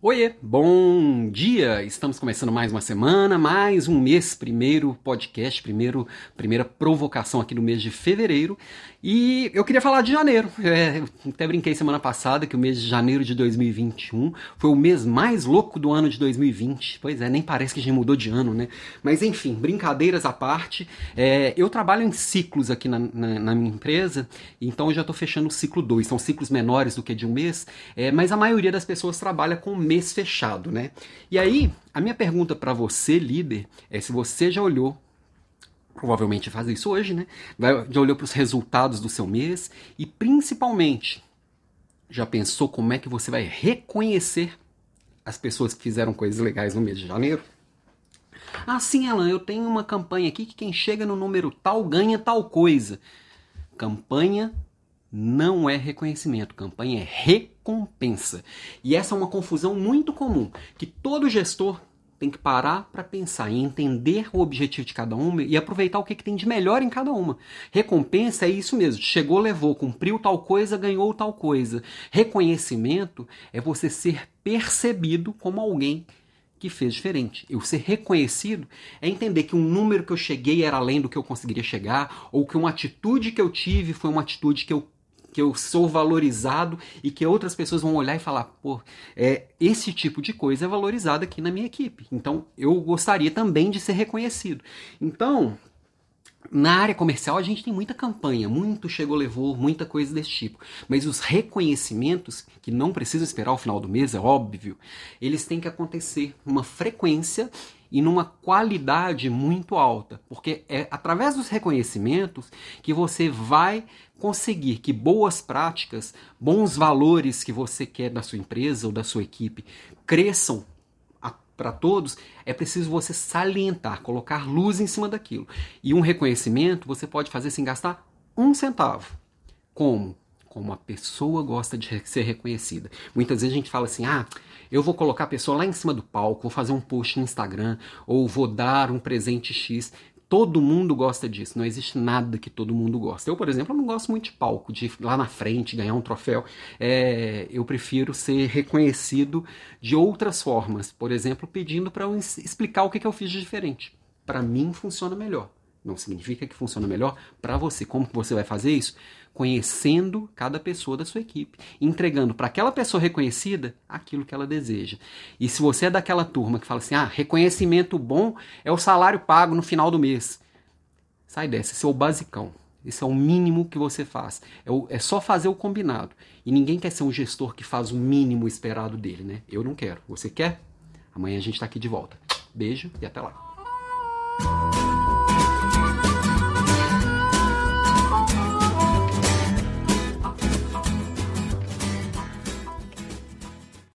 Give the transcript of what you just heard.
Oiê, bom dia! Estamos começando mais uma semana, mais um mês, primeiro podcast, primeiro, primeira provocação aqui no mês de fevereiro. E eu queria falar de janeiro. É, até brinquei semana passada que o mês de janeiro de 2021 foi o mês mais louco do ano de 2020. Pois é, nem parece que a gente mudou de ano, né? Mas enfim, brincadeiras à parte, é, eu trabalho em ciclos aqui na, na, na minha empresa, então eu já estou fechando o ciclo 2. São ciclos menores do que de um mês, é, mas a maioria das pessoas trabalha com mês fechado, né? E aí, a minha pergunta para você, líder, é se você já olhou provavelmente faz isso hoje, né? Já olhou para os resultados do seu mês e principalmente já pensou como é que você vai reconhecer as pessoas que fizeram coisas legais no mês de janeiro? Ah, sim, Alan, eu tenho uma campanha aqui que quem chega no número tal ganha tal coisa. Campanha não é reconhecimento, campanha é recompensa. E essa é uma confusão muito comum, que todo gestor tem que parar para pensar e entender o objetivo de cada uma e aproveitar o que, que tem de melhor em cada uma. Recompensa é isso mesmo, chegou, levou, cumpriu tal coisa, ganhou tal coisa. Reconhecimento é você ser percebido como alguém que fez diferente. Eu ser reconhecido é entender que um número que eu cheguei era além do que eu conseguiria chegar, ou que uma atitude que eu tive foi uma atitude que eu que eu sou valorizado e que outras pessoas vão olhar e falar, pô, é, esse tipo de coisa é valorizado aqui na minha equipe. Então, eu gostaria também de ser reconhecido. Então, na área comercial a gente tem muita campanha, muito chegou levou, muita coisa desse tipo. Mas os reconhecimentos, que não precisam esperar o final do mês, é óbvio, eles têm que acontecer numa frequência e numa qualidade muito alta, porque é através dos reconhecimentos que você vai conseguir que boas práticas, bons valores que você quer da sua empresa ou da sua equipe cresçam para todos, é preciso você salientar, colocar luz em cima daquilo. E um reconhecimento você pode fazer sem gastar um centavo. Como? Como a pessoa gosta de ser reconhecida. Muitas vezes a gente fala assim: ah, eu vou colocar a pessoa lá em cima do palco, vou fazer um post no Instagram, ou vou dar um presente X. Todo mundo gosta disso, não existe nada que todo mundo gosta. Eu, por exemplo, não gosto muito de palco, de ir lá na frente ganhar um troféu. É, eu prefiro ser reconhecido de outras formas, por exemplo, pedindo para eu explicar o que, que eu fiz de diferente. Para mim funciona melhor. Não significa que funciona melhor para você. Como você vai fazer isso? Conhecendo cada pessoa da sua equipe, entregando para aquela pessoa reconhecida aquilo que ela deseja. E se você é daquela turma que fala assim: "Ah, reconhecimento bom é o salário pago no final do mês". Sai dessa, esse é o basicão. Esse é o mínimo que você faz. É, o, é só fazer o combinado. E ninguém quer ser um gestor que faz o mínimo esperado dele, né? Eu não quero. Você quer? Amanhã a gente está aqui de volta. Beijo e até lá.